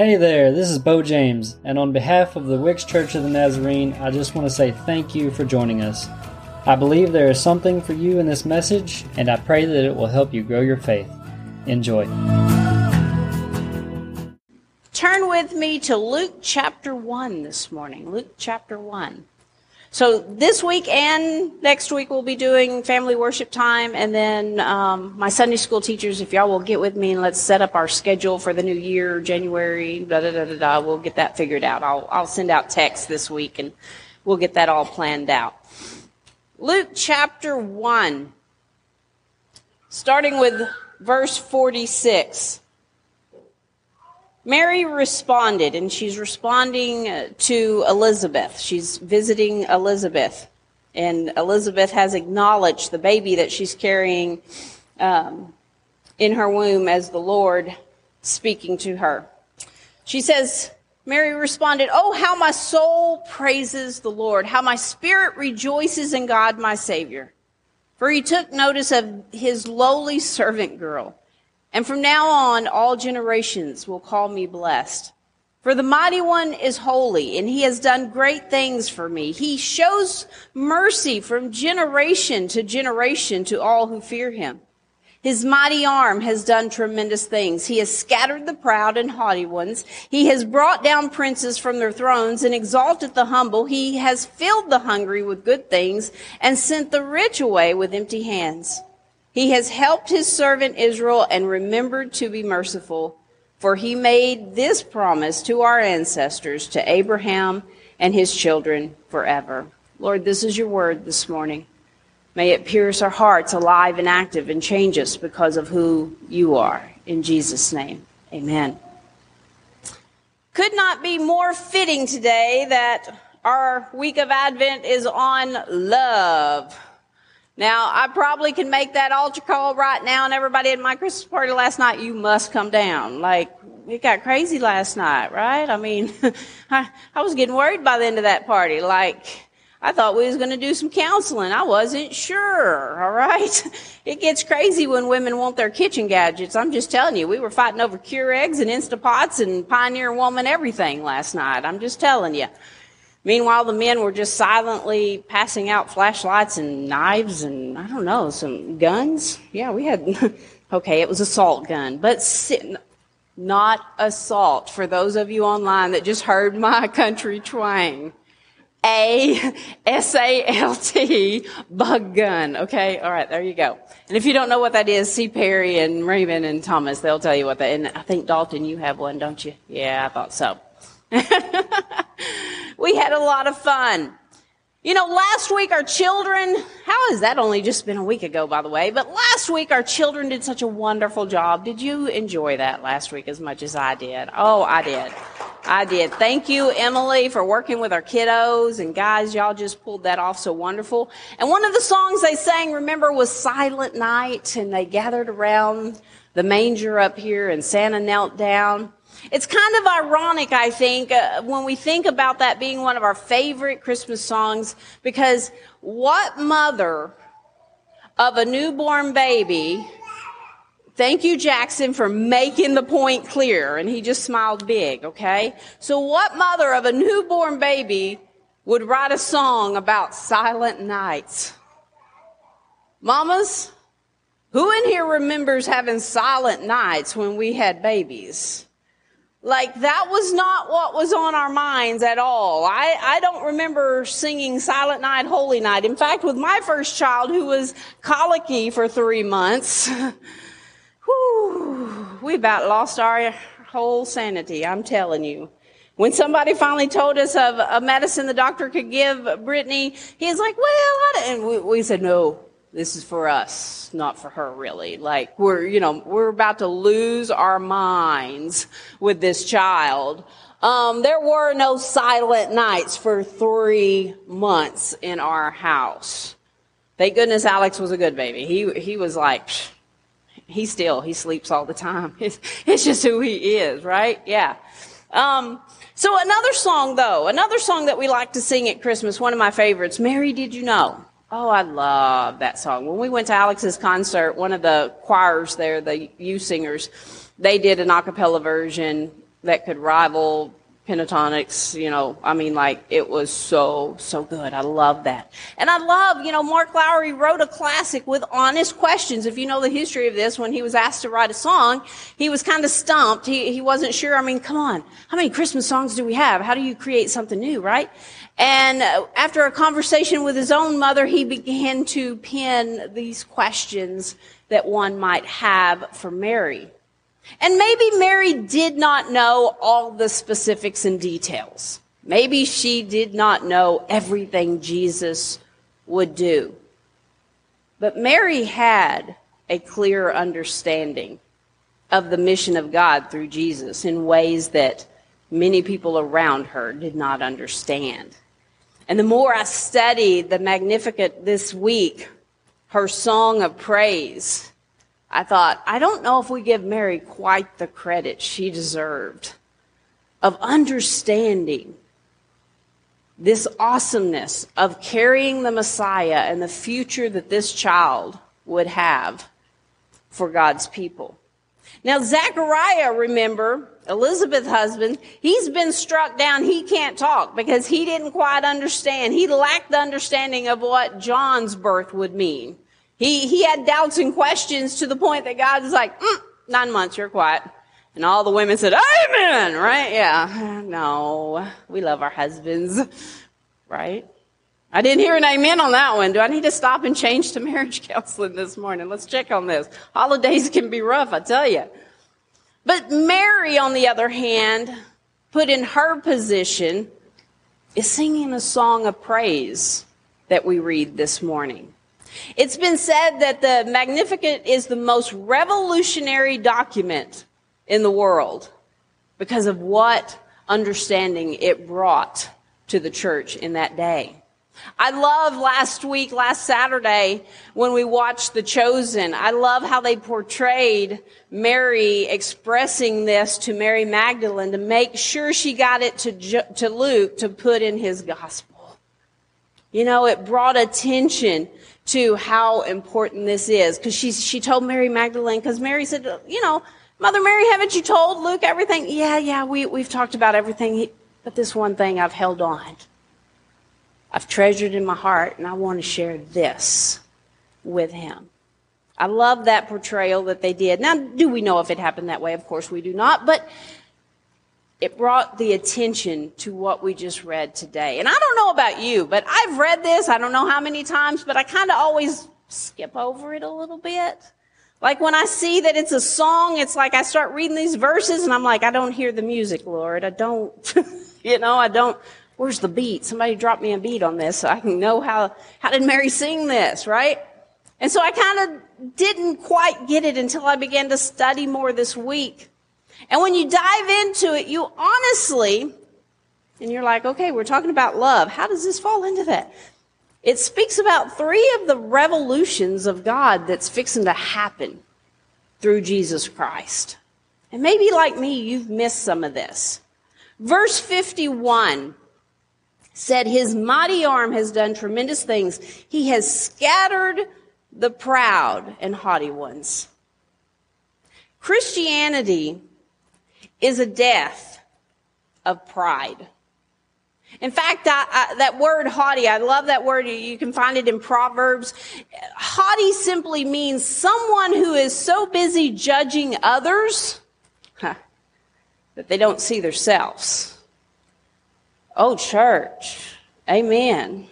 Hey there, this is Bo James, and on behalf of the Wickes Church of the Nazarene, I just want to say thank you for joining us. I believe there is something for you in this message, and I pray that it will help you grow your faith. Enjoy. Turn with me to Luke chapter 1 this morning. Luke chapter 1. So this week and next week we'll be doing family worship time, and then um, my Sunday school teachers, if y'all will get with me and let's set up our schedule for the new year, January, da da da da da. We'll get that figured out. I'll I'll send out texts this week, and we'll get that all planned out. Luke chapter one, starting with verse forty-six. Mary responded, and she's responding uh, to Elizabeth. She's visiting Elizabeth, and Elizabeth has acknowledged the baby that she's carrying um, in her womb as the Lord speaking to her. She says, Mary responded, Oh, how my soul praises the Lord, how my spirit rejoices in God my Savior. For he took notice of his lowly servant girl. And from now on, all generations will call me blessed. For the mighty one is holy, and he has done great things for me. He shows mercy from generation to generation to all who fear him. His mighty arm has done tremendous things. He has scattered the proud and haughty ones. He has brought down princes from their thrones and exalted the humble. He has filled the hungry with good things and sent the rich away with empty hands. He has helped his servant Israel and remembered to be merciful, for he made this promise to our ancestors, to Abraham and his children forever. Lord, this is your word this morning. May it pierce our hearts alive and active and change us because of who you are. In Jesus' name, amen. Could not be more fitting today that our week of Advent is on love. Now, I probably can make that altar call right now, and everybody at my Christmas party last night, you must come down. Like, it got crazy last night, right? I mean, I, I was getting worried by the end of that party. Like, I thought we was going to do some counseling. I wasn't sure, all right? It gets crazy when women want their kitchen gadgets. I'm just telling you, we were fighting over Keurigs and Instapots and Pioneer Woman everything last night. I'm just telling you. Meanwhile, the men were just silently passing out flashlights and knives and I don't know, some guns. Yeah, we had, okay, it was assault gun, but not assault for those of you online that just heard my country twang. A S A L T bug gun. Okay, all right, there you go. And if you don't know what that is, see Perry and Raymond and Thomas. They'll tell you what that. And I think Dalton, you have one, don't you? Yeah, I thought so. we had a lot of fun. You know, last week our children, how has that only just been a week ago, by the way? But last week our children did such a wonderful job. Did you enjoy that last week as much as I did? Oh, I did. I did. Thank you, Emily, for working with our kiddos. And guys, y'all just pulled that off so wonderful. And one of the songs they sang, remember, was Silent Night. And they gathered around the manger up here and Santa knelt down. It's kind of ironic, I think, uh, when we think about that being one of our favorite Christmas songs, because what mother of a newborn baby, thank you, Jackson, for making the point clear, and he just smiled big, okay? So what mother of a newborn baby would write a song about silent nights? Mamas, who in here remembers having silent nights when we had babies? Like that was not what was on our minds at all. I, I don't remember singing Silent Night, Holy Night. In fact, with my first child who was colicky for three months, whew, we about lost our whole sanity, I'm telling you. When somebody finally told us of a medicine the doctor could give Brittany, he was like, well, I and we, we said, no, this is for us, not for her really. Like we're, you know, we're about to lose our minds with this child. Um, there were no silent nights for three months in our house. Thank goodness Alex was a good baby. He, he was like, he still, he sleeps all the time. It's, it's just who he is, right? Yeah. Um, so another song though, another song that we like to sing at Christmas, one of my favorites, Mary, did you know? Oh, I love that song. When we went to Alex's concert, one of the choirs there, the U singers, they did an a cappella version that could rival Pentatonix, you know, I mean, like, it was so, so good. I love that. And I love, you know, Mark Lowry wrote a classic with honest questions. If you know the history of this, when he was asked to write a song, he was kind of stumped. He, he wasn't sure. I mean, come on. How many Christmas songs do we have? How do you create something new, right? And uh, after a conversation with his own mother, he began to pen these questions that one might have for Mary. And maybe Mary did not know all the specifics and details. Maybe she did not know everything Jesus would do. But Mary had a clear understanding of the mission of God through Jesus in ways that many people around her did not understand. And the more I studied the Magnificat this week, her song of praise, I thought, I don't know if we give Mary quite the credit she deserved of understanding this awesomeness of carrying the Messiah and the future that this child would have for God's people. Now, Zechariah, remember, Elizabeth's husband, he's been struck down. He can't talk because he didn't quite understand. He lacked the understanding of what John's birth would mean. He, he had doubts and questions to the point that God was like, mm, nine months, you're quiet. And all the women said, Amen, right? Yeah. No, we love our husbands, right? I didn't hear an amen on that one. Do I need to stop and change to marriage counseling this morning? Let's check on this. Holidays can be rough, I tell you. But Mary, on the other hand, put in her position, is singing a song of praise that we read this morning. It's been said that the Magnificat is the most revolutionary document in the world because of what understanding it brought to the church in that day. I love last week, last Saturday, when we watched The Chosen. I love how they portrayed Mary expressing this to Mary Magdalene to make sure she got it to, to Luke to put in his gospel. You know, it brought attention to how important this is. Because she, she told Mary Magdalene, because Mary said, you know, Mother Mary, haven't you told Luke everything? Yeah, yeah, we, we've talked about everything. but this one thing I've held on. I've treasured in my heart, and I want to share this with him. I love that portrayal that they did. Now, do we know if it happened that way? Of course we do not. But it brought the attention to what we just read today. And I don't know about you, but I've read this, I don't know how many times, but I kind of always skip over it a little bit. Like when I see that it's a song, it's like I start reading these verses and I'm like, I don't hear the music, Lord. I don't, you know, I don't, where's the beat? Somebody drop me a beat on this so I can know how, how did Mary sing this, right? And so I kind of didn't quite get it until I began to study more this week. And when you dive into it, you honestly, and you're like, okay, we're talking about love. How does this fall into that? It speaks about three of the revolutions of God that's fixing to happen through Jesus Christ. And maybe like me, you've missed some of this. Verse 51 said, His mighty arm has done tremendous things. He has scattered the proud and haughty ones. Christianity is a death of pride. In fact, I, I, that word haughty, I love that word. You can find it in Proverbs. Haughty simply means someone who is so busy judging others huh, that they don't see themselves. Oh, church. Amen.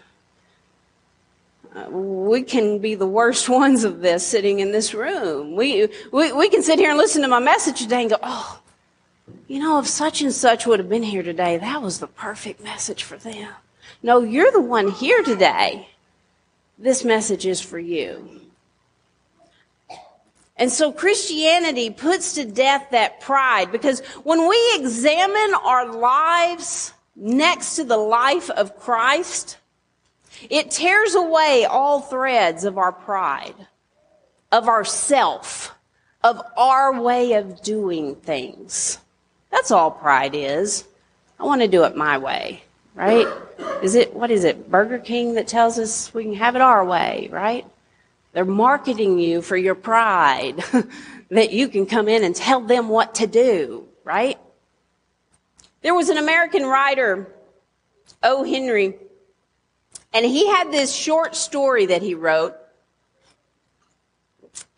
Uh, we can be the worst ones of this sitting in this room. We, we, we can sit here and listen to my message today and go, oh, you know, if such and such would have been here today, that was the perfect message for them. No, you're the one here today. This message is for you. And so Christianity puts to death that pride because when we examine our lives next to the life of Christ, it tears away all threads of our pride, of our self, of our way of doing things. That's all pride is. I want to do it my way, right? Is it, what is it, Burger King that tells us we can have it our way, right? They're marketing you for your pride that you can come in and tell them what to do, right? There was an American writer, O. Henry, and he had this short story that he wrote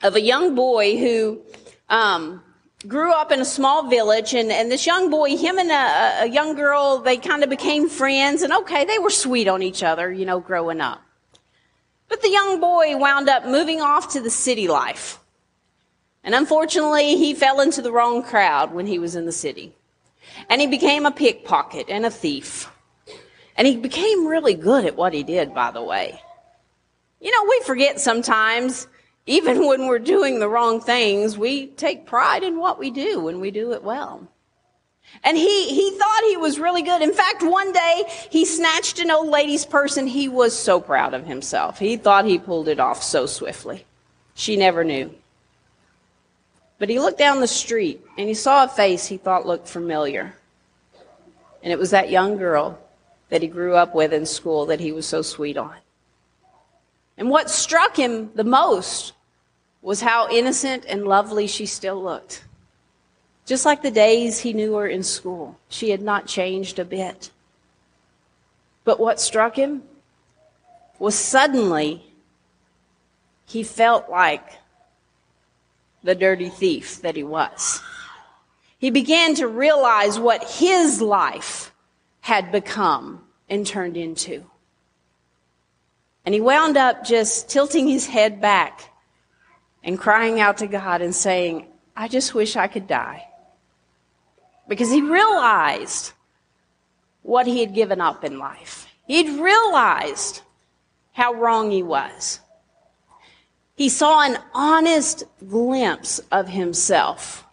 of a young boy who um, grew up in a small village, and, and this young boy, him and a, a young girl, they kind of became friends, and okay, they were sweet on each other, you know, growing up. But the young boy wound up moving off to the city life. And unfortunately, he fell into the wrong crowd when he was in the city. And he became a pickpocket and a thief. And he became really good at what he did, by the way. You know, we forget sometimes even when we're doing the wrong things, we take pride in what we do when we do it well. And he, he thought he was really good. In fact, one day he snatched an old lady's purse and he was so proud of himself. He thought he pulled it off so swiftly. She never knew. But he looked down the street and he saw a face he thought looked familiar. And it was that young girl that he grew up with in school that he was so sweet on. And what struck him the most was how innocent and lovely she still looked. Just like the days he knew her in school, she had not changed a bit. But what struck him was suddenly he felt like the dirty thief that he was. He began to realize what his life had become and turned into. And he wound up just tilting his head back and crying out to God and saying, I just wish I could die. Because he realized what he had given up in life. He'd realized how wrong he was. He saw an honest glimpse of himself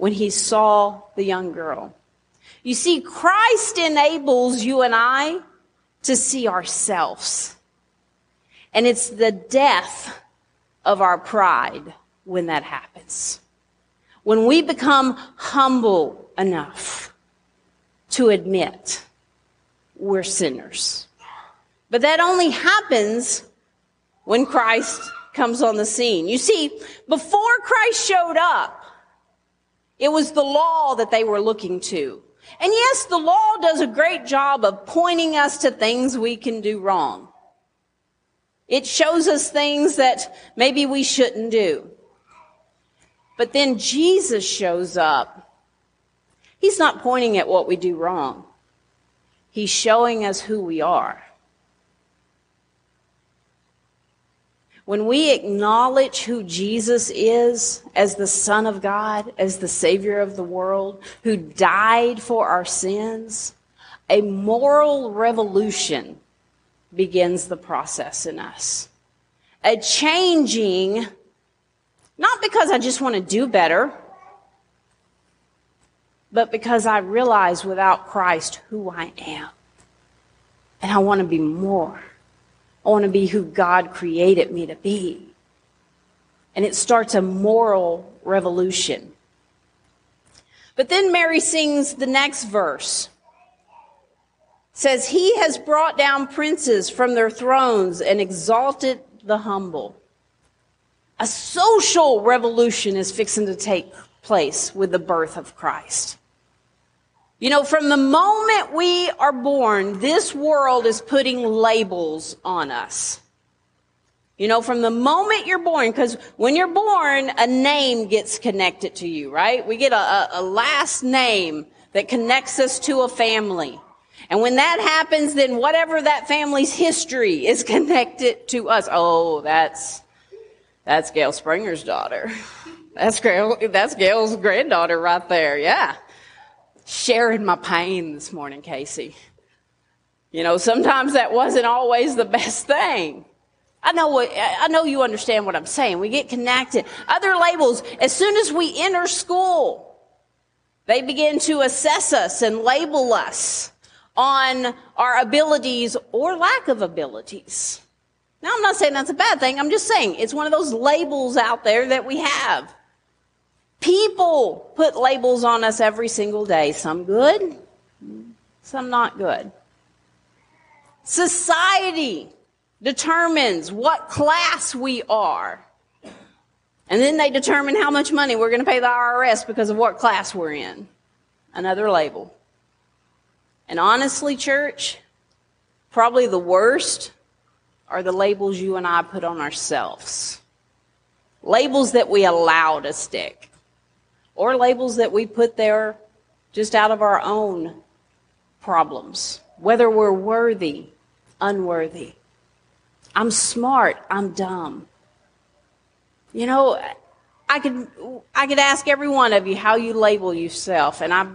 when he saw the young girl. You see, Christ enables you and I to see ourselves. And it's the death of our pride when that happens. When we become humble enough to admit we're sinners. But that only happens when Christ comes on the scene. You see, before Christ showed up, it was the law that they were looking to. And yes, the law does a great job of pointing us to things we can do wrong. It shows us things that maybe we shouldn't do. But then Jesus shows up. He's not pointing at what we do wrong. He's showing us who we are. When we acknowledge who Jesus is as the Son of God, as the Savior of the world, who died for our sins, a moral revolution begins the process in us. A changing, not because I just want to do better, but because I realize without Christ who I am. And I want to be more. I want to be who God created me to be. And it starts a moral revolution. But then Mary sings the next verse says he has brought down princes from their thrones and exalted the humble. A social revolution is fixing to take place with the birth of Christ. You know, from the moment we are born, this world is putting labels on us. You know, from the moment you're born, because when you're born, a name gets connected to you, right? We get a, a, last name that connects us to a family. And when that happens, then whatever that family's history is connected to us. Oh, that's, that's Gail Springer's daughter. That's Gail, that's Gail's granddaughter right there. Yeah. Sharing my pain this morning, Casey. You know, sometimes that wasn't always the best thing. I know what, I know you understand what I'm saying. We get connected. Other labels, as soon as we enter school, they begin to assess us and label us on our abilities or lack of abilities. Now, I'm not saying that's a bad thing. I'm just saying it's one of those labels out there that we have. People put labels on us every single day. Some good, some not good. Society determines what class we are. And then they determine how much money we're going to pay the IRS because of what class we're in. Another label. And honestly, church, probably the worst are the labels you and I put on ourselves. Labels that we allow to stick. Or labels that we put there just out of our own problems. Whether we're worthy, unworthy. I'm smart, I'm dumb. You know, I could I could ask every one of you how you label yourself, and I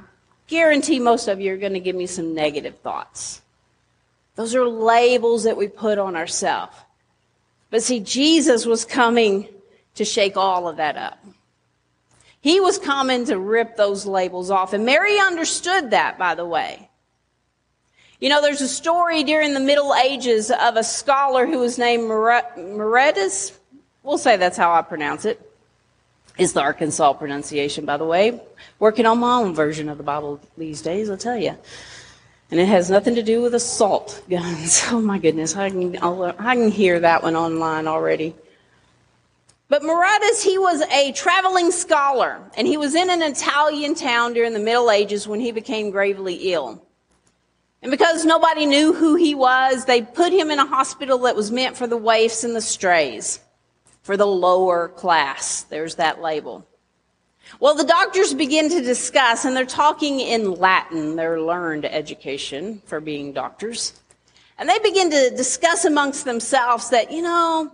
guarantee most of you are going to give me some negative thoughts. Those are labels that we put on ourselves. But see, Jesus was coming to shake all of that up. He was coming to rip those labels off. And Mary understood that, by the way. You know, there's a story during the Middle Ages of a scholar who was named Meredith. We'll say that's how I pronounce it. It's the Arkansas pronunciation, by the way. Working on my own version of the Bible these days, I'll tell you. And it has nothing to do with assault guns. Oh my goodness, I can, I can hear that one online already. But Maradas, he was a traveling scholar, and he was in an Italian town during the Middle Ages when he became gravely ill. And because nobody knew who he was, they put him in a hospital that was meant for the waifs and the strays, for the lower class. There's that label. Well, the doctors begin to discuss, and they're talking in Latin, their learned education for being doctors. And they begin to discuss amongst themselves that, you know,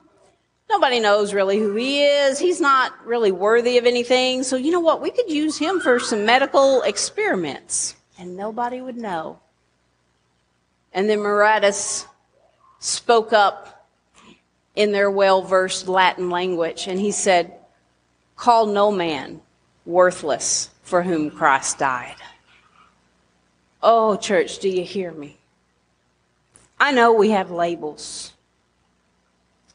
nobody knows really who he is. He's not really worthy of anything. So, you know what? We could use him for some medical experiments, and nobody would know. And then Maradas spoke up in their well versed Latin language, and he said, Call no man worthless for whom Christ died. Oh, church, do you hear me? I know we have labels.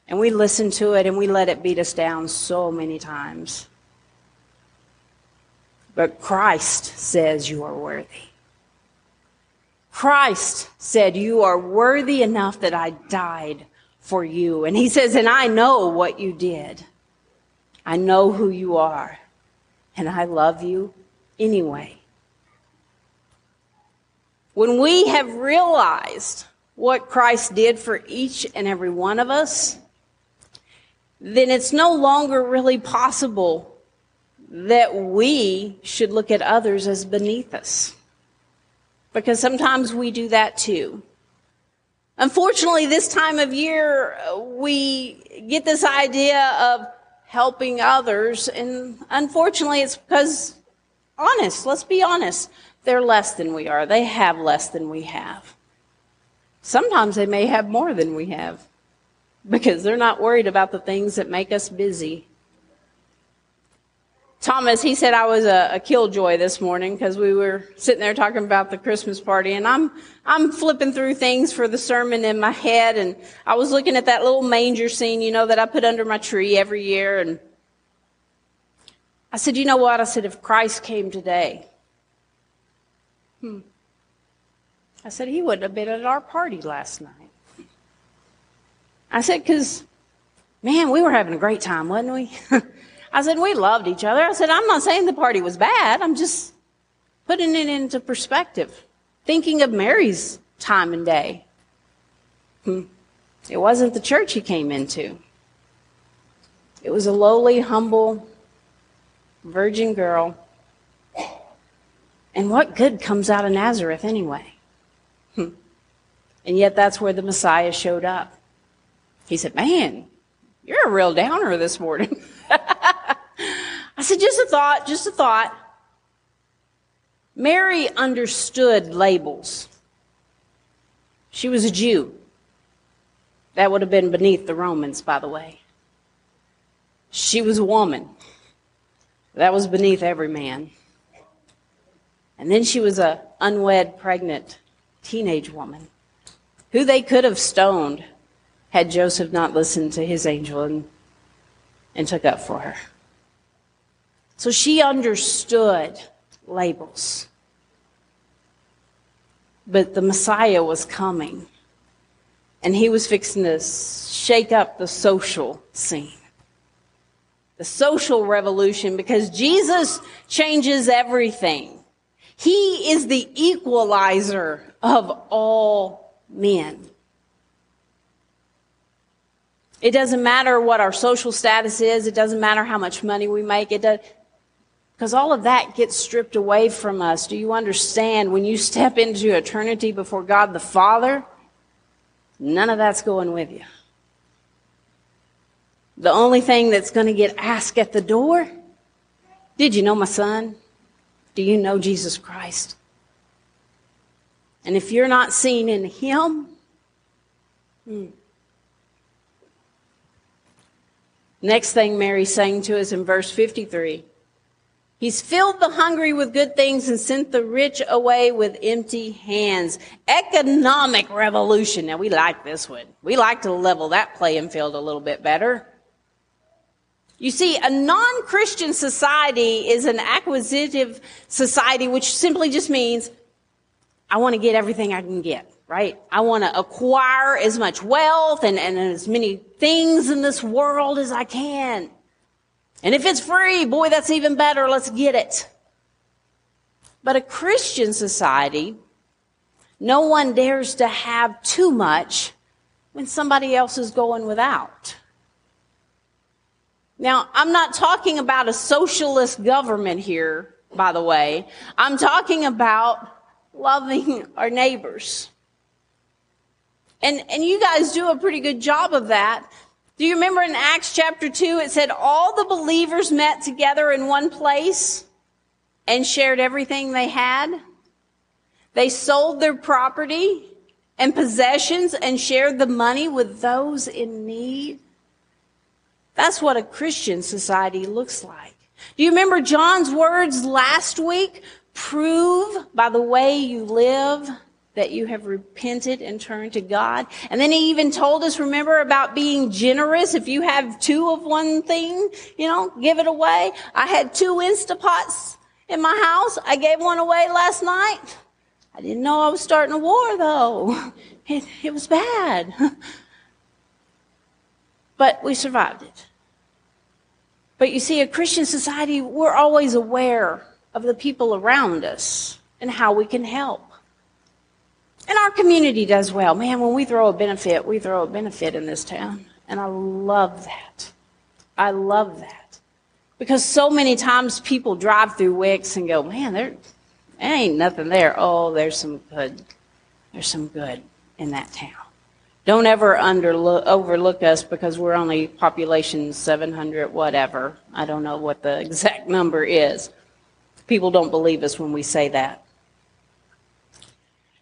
And we listen to it and we let it beat us down so many times. But Christ says you are worthy. Christ said, You are worthy enough that I died for you. And he says, And I know what you did. I know who you are and I love you anyway. When we have realized what Christ did for each and every one of us, then it's no longer really possible that we should look at others as beneath us. Because sometimes we do that too. Unfortunately, this time of year, we get this idea of helping others. And unfortunately, it's because, honest, let's be honest, they're less than we are. They have less than we have. Sometimes they may have more than we have because they're not worried about the things that make us busy. Thomas, he said I was a, a killjoy this morning because we were sitting there talking about the Christmas party and I'm, I'm flipping through things for the sermon in my head and I was looking at that little manger scene, you know, that I put under my tree every year and I said, you know what? I said, if Christ came today, hmm. I said, he wouldn't have been at our party last night. I said, because, man, we were having a great time, wasn't we? I said, we loved each other. I said, I'm not saying the party was bad. I'm just putting it into perspective, thinking of Mary's time and day. Hmm. It wasn't the church he came into. It was a lowly, humble, virgin girl. And what good comes out of Nazareth anyway? Hmm. And yet that's where the Messiah showed up. He said, Man, you're a real downer this morning. I said, just a thought, just a thought. Mary understood labels. She was a Jew. That would have been beneath the Romans, by the way. She was a woman. That was beneath every man. And then she was a unwed, pregnant teenage woman who they could have stoned had Joseph not listened to his angel and, and took up for her. So she understood labels. But the Messiah was coming, and he was fixing to shake up the social scene. The social revolution, because Jesus changes everything. He is the equalizer of all men. It doesn't matter what our social status is. It doesn't matter how much money we make. It does, because all of that gets stripped away from us. Do you understand? When you step into eternity before God the Father, none of that's going with you. The only thing that's going to get asked at the door, did you know my son? Do you know Jesus Christ? And if you're not seen in him, hmm. Next thing Mary's saying to us in verse 53 He's filled the hungry with good things and sent the rich away with empty hands. Economic revolution. Now we like this one. We like to level that playing field a little bit better. You see, a non-Christian society is an acquisitive society, which simply just means I want to get everything I can get, right? I want to acquire as much wealth and, and as many things in this world as I can. And if it's free, boy, that's even better. Let's get it. But a Christian society, no one dares to have too much when somebody else is going without. Now, I'm not talking about a socialist government here, by the way. I'm talking about loving our neighbors. And, and you guys do a pretty good job of that. Do you remember in Acts chapter 2, it said all the believers met together in one place and shared everything they had? They sold their property and possessions and shared the money with those in need. That's what a Christian society looks like. Do you remember John's words last week? Prove by the way you live that you have repented and turned to God. And then he even told us, remember, about being generous. If you have two of one thing, you know, give it away. I had two Instapots in my house. I gave one away last night. I didn't know I was starting a war though. It, it was bad. but we survived it. But you see, a Christian society, we're always aware of the people around us and how we can help. And our community does well. Man, when we throw a benefit, we throw a benefit in this town. And I love that. I love that. Because so many times people drive through Wickes and go, man, there, there ain't nothing there. Oh, there's some good. There's some good in that town. Don't ever underlook, overlook us because we're only population 700, whatever. I don't know what the exact number is. People don't believe us when we say that.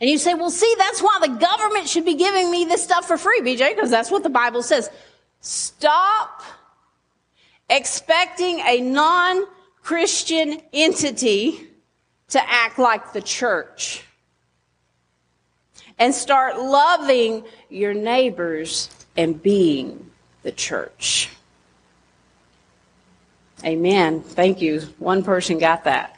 And you say, well, see, that's why the government should be giving me this stuff for free, BJ, because that's what the Bible says. Stop expecting a non Christian entity to act like the church. And start loving your neighbors and being the church. Amen. Thank you. One person got that.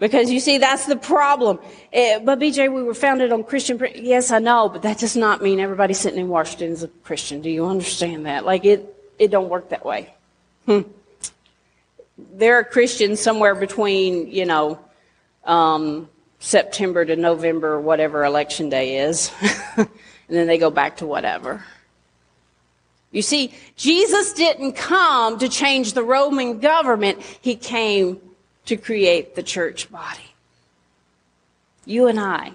Because you see, that's the problem. Uh, but BJ, we were founded on Christian. Yes, I know, but that does not mean everybody sitting in Washington is a Christian. Do you understand that? Like it, it don't work that way. Hmm. There are Christians somewhere between, you know, um, September to November, whatever election day is, and then they go back to whatever. You see, Jesus didn't come to change the Roman government. He came to create the church body. You and I.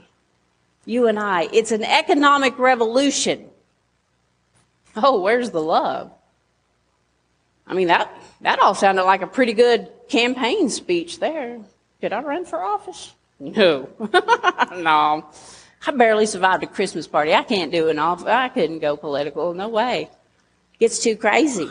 You and I. It's an economic revolution. Oh, where's the love? I mean, that, that all sounded like a pretty good campaign speech there. Did I run for office? No. no. I barely survived a Christmas party. I can't do an office. I couldn't go political. No way. It gets too crazy.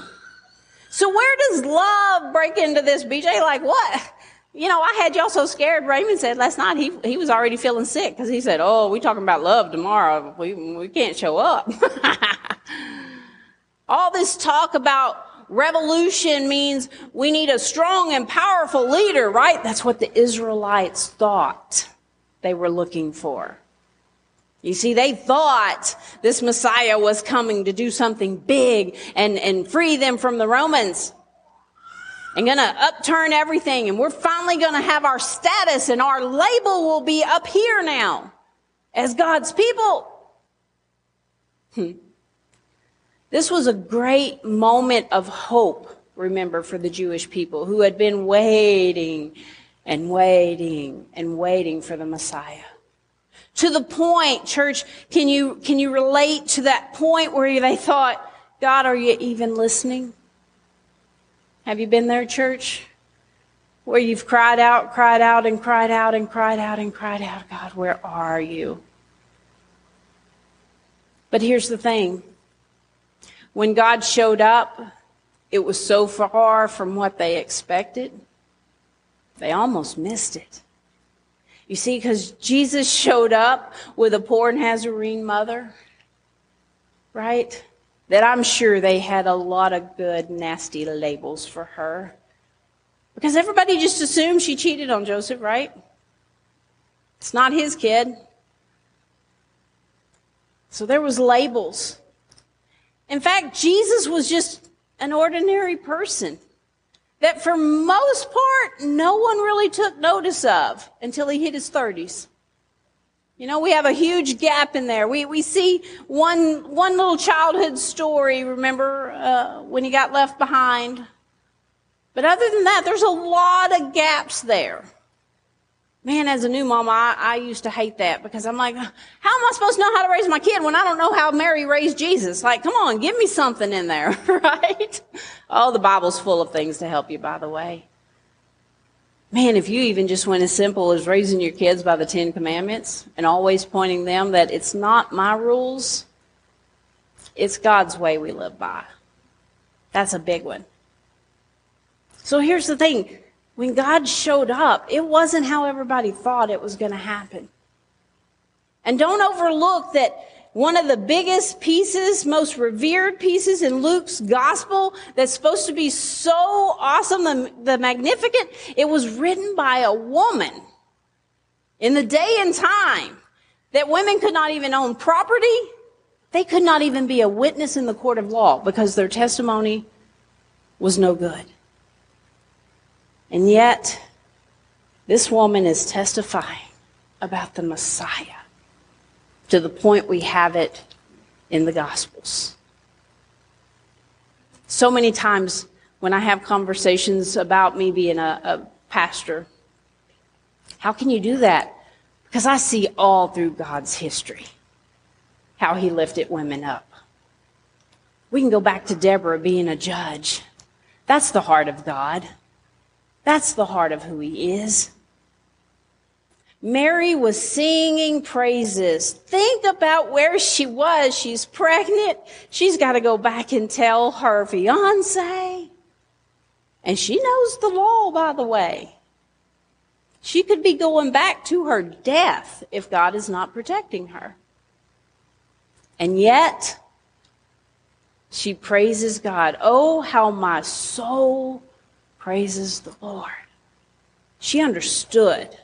So where does love break into this, BJ? Like what? You know, I had y'all so scared. Raymond said last night he he was already feeling sick because he said, "Oh, we're talking about love tomorrow. We we can't show up." All this talk about revolution means we need a strong and powerful leader, right? That's what the Israelites thought they were looking for. You see, they thought this Messiah was coming to do something big and, and free them from the Romans and going to upturn everything. And we're finally going to have our status and our label will be up here now. as God's people. Hmm. This was a great moment of hope, remember, for the Jewish people who had been waiting and waiting and waiting for the Messiah. To the point, church, can you, can you relate to that point where they thought, God, are you even listening? Have you been there, church? Where you've cried out, cried out, and cried out, and cried out, and cried out, God, where are you? But here's the thing when God showed up, it was so far from what they expected, they almost missed it. You see, because Jesus showed up with a poor Nazarene mother, right? That I'm sure they had a lot of good, nasty labels for her. Because everybody just assumed she cheated on Joseph, right? It's not his kid. So there was labels. In fact, Jesus was just an ordinary person that for most part, no one really took notice of until he hit his 30s. You know, we have a huge gap in there. We, we see one, one little childhood story, remember, uh, when he got left behind. But other than that, there's a lot of gaps there. Man, as a new mom, I, I used to hate that because I'm like, how am I supposed to know how to raise my kid when I don't know how Mary raised Jesus? Like, come on, give me something in there, right? Oh, the Bible's full of things to help you, by the way. Man, if you even just went as simple as raising your kids by the Ten Commandments and always pointing them that it's not my rules, it's God's way we live by. That's a big one. So here's the thing when God showed up, it wasn't how everybody thought it was going to happen. And don't overlook that one of the biggest pieces, most revered pieces in Luke's gospel that's supposed to be so awesome, the, the Magnificat, it was written by a woman in the day and time that women could not even own property. They could not even be a witness in the court of law because their testimony was no good. And yet, this woman is testifying about the Messiah to the point we have it in the Gospels. So many times when I have conversations about me being a, a pastor, how can you do that? Because I see all through God's history how he lifted women up. We can go back to Deborah being a judge. That's the heart of God. That's the heart of who he is. Mary was singing praises. Think about where she was. She's pregnant. She's got to go back and tell her fiance. And she knows the law, by the way. She could be going back to her death if God is not protecting her. And yet, she praises God. Oh, how my soul praises the Lord. She understood.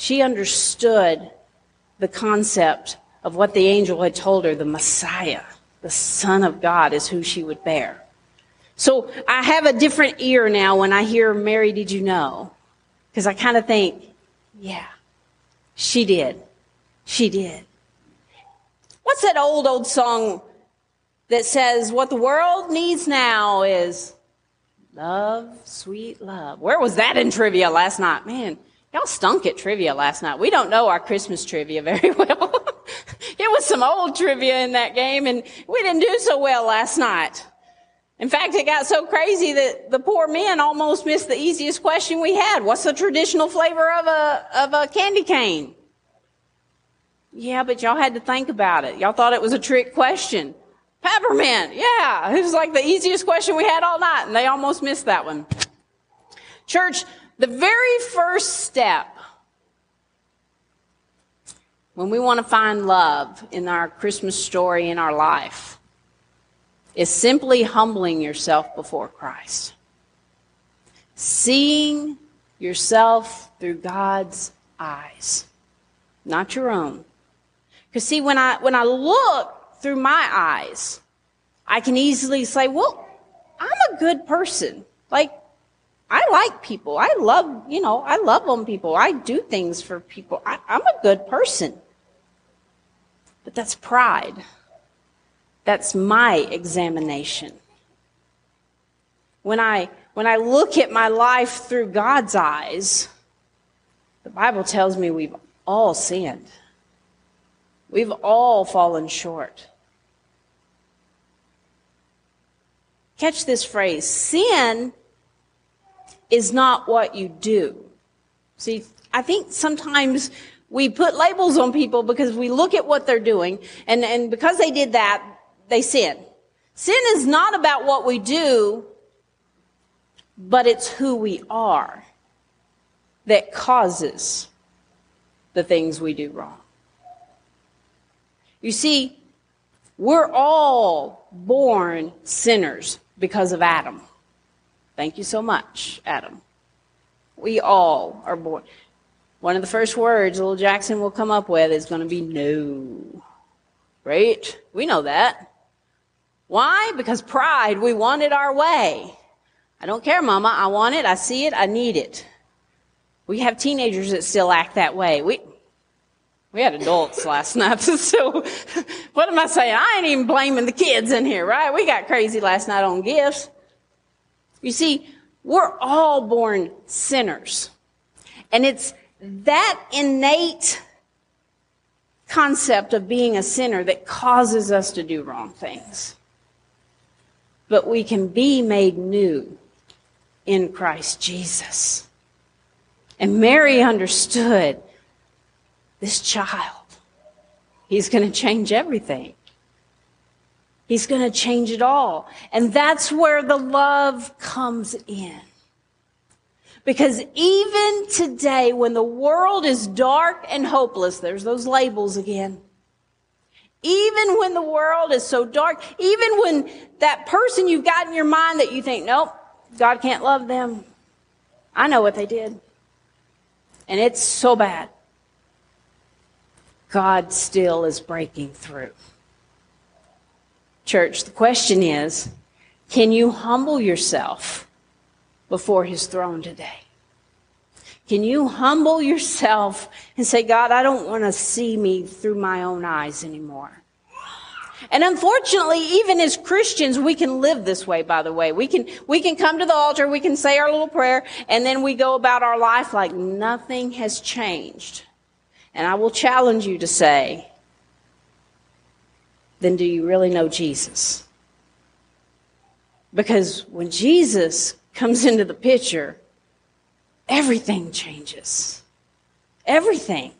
She understood the concept of what the angel had told her the Messiah, the Son of God, is who she would bear. So I have a different ear now when I hear Mary, did you know? Because I kind of think, yeah, she did. She did. What's that old, old song that says, what the world needs now is Love, sweet love. Where was that in trivia last night? Man, y'all stunk at trivia last night. We don't know our Christmas trivia very well. it was some old trivia in that game and we didn't do so well last night. In fact, it got so crazy that the poor men almost missed the easiest question we had. What's the traditional flavor of a, of a candy cane? Yeah, but y'all had to think about it. Y'all thought it was a trick question. Peppermint. Yeah. It was like the easiest question we had all night, and they almost missed that one. Church, the very first step when we want to find love in our Christmas story in our life is simply humbling yourself before Christ. Seeing yourself through God's eyes, not your own. Because see, when I, when I look through my eyes, I can easily say, well, I'm a good person. Like, I like people. I love, you know, I love on people. I do things for people. I, I'm a good person. But that's pride. That's my examination. When I, when I look at my life through God's eyes, the Bible tells me we've all sinned. We've all fallen short. Catch this phrase sin is not what you do. See, I think sometimes we put labels on people because we look at what they're doing, and, and because they did that, they sin. Sin is not about what we do, but it's who we are that causes the things we do wrong. You see, we're all born sinners because of Adam. Thank you so much, Adam. We all are born. One of the first words little Jackson will come up with is going to be no. Right? We know that. Why? Because pride, we want it our way. I don't care, mama. I want it. I see it. I need it. We have teenagers that still act that way. We, we had adults last night, so what am I saying? I ain't even blaming the kids in here, right? We got crazy last night on gifts. You see, we're all born sinners. And it's that innate concept of being a sinner that causes us to do wrong things. But we can be made new in Christ Jesus. And Mary understood this child. He's going to change everything. He's going to change it all. And that's where the love comes in. Because even today, when the world is dark and hopeless, there's those labels again. Even when the world is so dark, even when that person you've got in your mind that you think, nope, God can't love them. I know what they did. And it's so bad. God still is breaking through. Church, the question is can you humble yourself before his throne today? Can you humble yourself and say, God, I don't want to see me through my own eyes anymore? And unfortunately, even as Christians, we can live this way, by the way. We can, we can come to the altar, we can say our little prayer, and then we go about our life like nothing has changed. And I will challenge you to say, then do you really know Jesus? Because when Jesus comes into the picture, everything changes. Everything.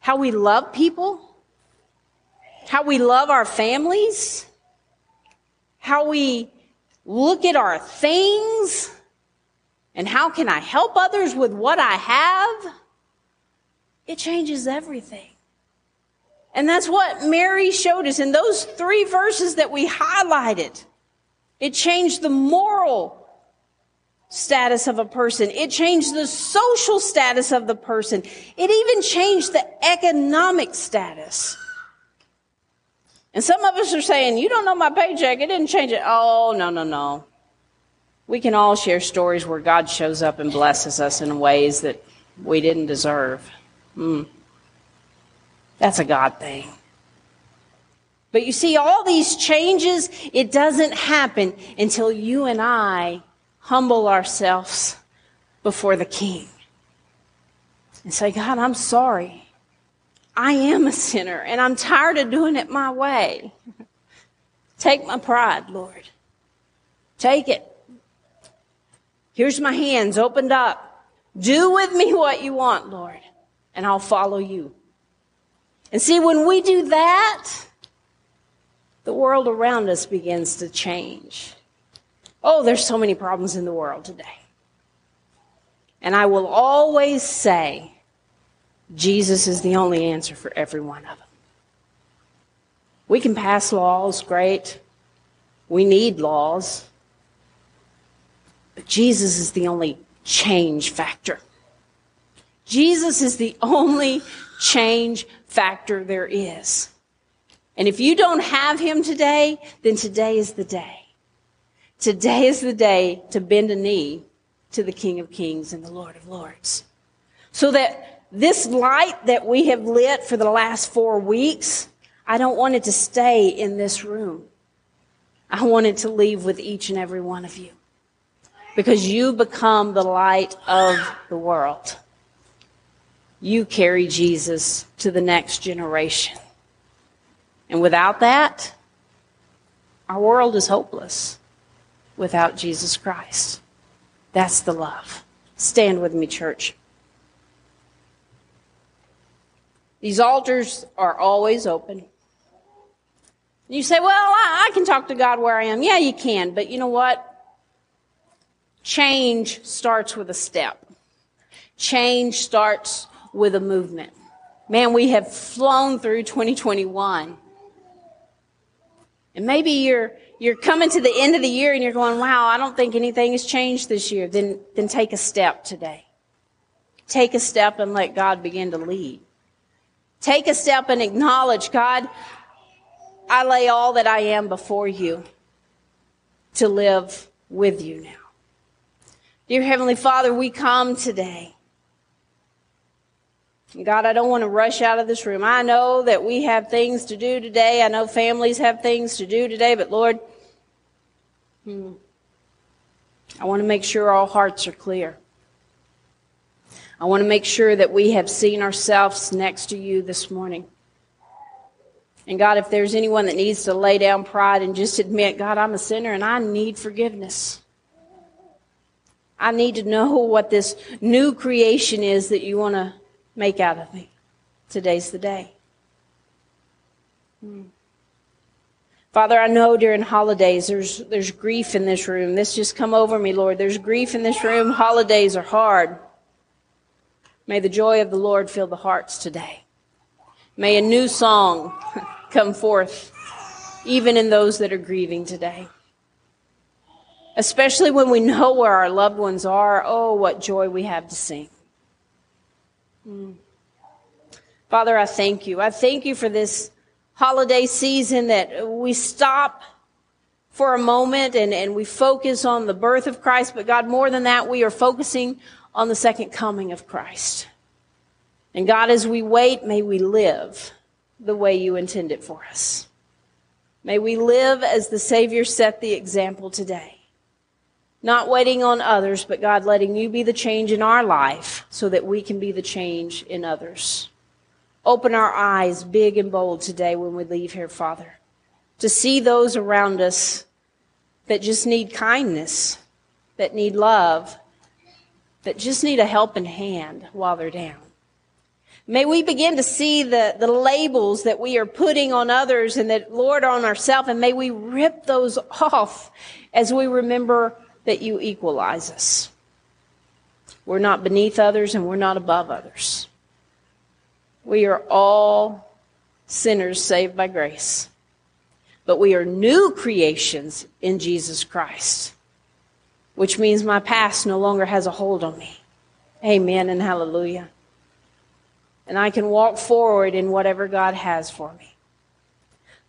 How we love people, how we love our families, how we look at our things, and how can I help others with what I have? It changes everything. And that's what Mary showed us in those three verses that we highlighted. It changed the moral status of a person. It changed the social status of the person. It even changed the economic status. And some of us are saying, you don't know my paycheck. It didn't change it. Oh, no, no, no. We can all share stories where God shows up and blesses us in ways that we didn't deserve. Mm. That's a God thing. But you see, all these changes, it doesn't happen until you and I humble ourselves before the King and say, God, I'm sorry. I am a sinner and I'm tired of doing it my way. Take my pride, Lord. Take it. Here's my hands opened up. Do with me what you want, Lord, and I'll follow you. And see, when we do that, the world around us begins to change. Oh, there's so many problems in the world today. And I will always say, Jesus is the only answer for every one of them. We can pass laws, great. We need laws. But Jesus is the only change factor. Jesus is the only change factor there is. And if you don't have him today, then today is the day. Today is the day to bend a knee to the King of Kings and the Lord of Lords. So that this light that we have lit for the last four weeks, I don't want it to stay in this room. I want it to leave with each and every one of you. Because you become the light of the world. You carry Jesus to the next generation. And without that, our world is hopeless without Jesus Christ. That's the love. Stand with me, church. These altars are always open. You say, well, I, I, can talk to God where I am. Yeah, you can, but you know what? Change starts with a step. Change starts with a movement. Man, we have flown through 2021. And maybe you're, you're coming to the end of the year and you're going, wow, I don't think anything has changed this year. Then, then take a step today. Take a step and let God begin to lead. Take a step and acknowledge, God, I lay all that I am before you to live with you now. Dear Heavenly Father, we come today God, I don't want to rush out of this room. I know that we have things to do today. I know families have things to do today, but Lord, hmm, I want to make sure all hearts are clear. I want to make sure that we have seen ourselves next to you this morning. And God, if there's anyone that needs to lay down pride and just admit, God, I'm a sinner and I need forgiveness. I need to know what this new creation is that you want to make out of me. Today's the day. Hmm. Father, I know during holidays there's there's grief in this room. This just come over me, Lord. There's grief in this room. Holidays are hard. May the joy of the Lord fill the hearts today. May a new song come forth even in those that are grieving today. Especially when we know where our loved ones are. Oh, what joy we have to sing. Mm. Father, I thank you. I thank you for this holiday season that we stop for a moment and, and we focus on the birth of Christ. But God, more than that, we are focusing on the second coming of Christ. And God, as we wait, may we live the way you intended for us. May we live as the Savior set the example today. Not waiting on others, but God letting you be the change in our life so that we can be the change in others. Open our eyes big and bold today when we leave here, Father, to see those around us that just need kindness, that need love, that just need a helping hand while they're down. May we begin to see the, the labels that we are putting on others and that, Lord, on ourselves, and may we rip those off as we remember that you equalize us. We're not beneath others and we're not above others. We are all sinners saved by grace. But we are new creations in Jesus Christ, which means my past no longer has a hold on me. Amen and hallelujah. And I can walk forward in whatever God has for me.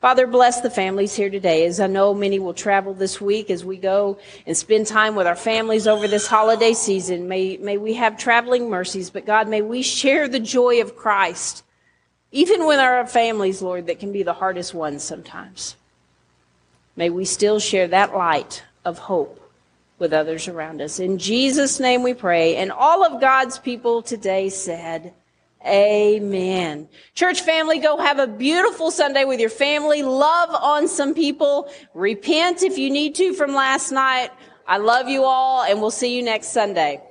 Father, bless the families here today, as I know many will travel this week as we go and spend time with our families over this holiday season. May, may we have traveling mercies, but God, may we share the joy of Christ, even with our families, Lord, that can be the hardest ones sometimes. May we still share that light of hope with others around us. In Jesus' name we pray. And all of God's people today said, Amen. Church family, go have a beautiful Sunday with your family. Love on some people. Repent if you need to from last night. I love you all and we'll see you next Sunday.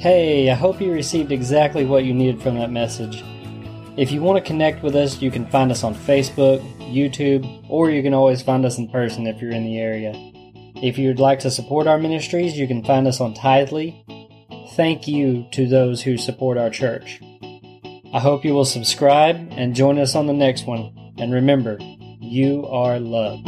Hey, I hope you received exactly what you needed from that message. If you want to connect with us, you can find us on Facebook, YouTube, or you can always find us in person if you're in the area. If you'd like to support our ministries, you can find us on Tithely. Thank you to those who support our church. I hope you will subscribe and join us on the next one. And remember, you are loved.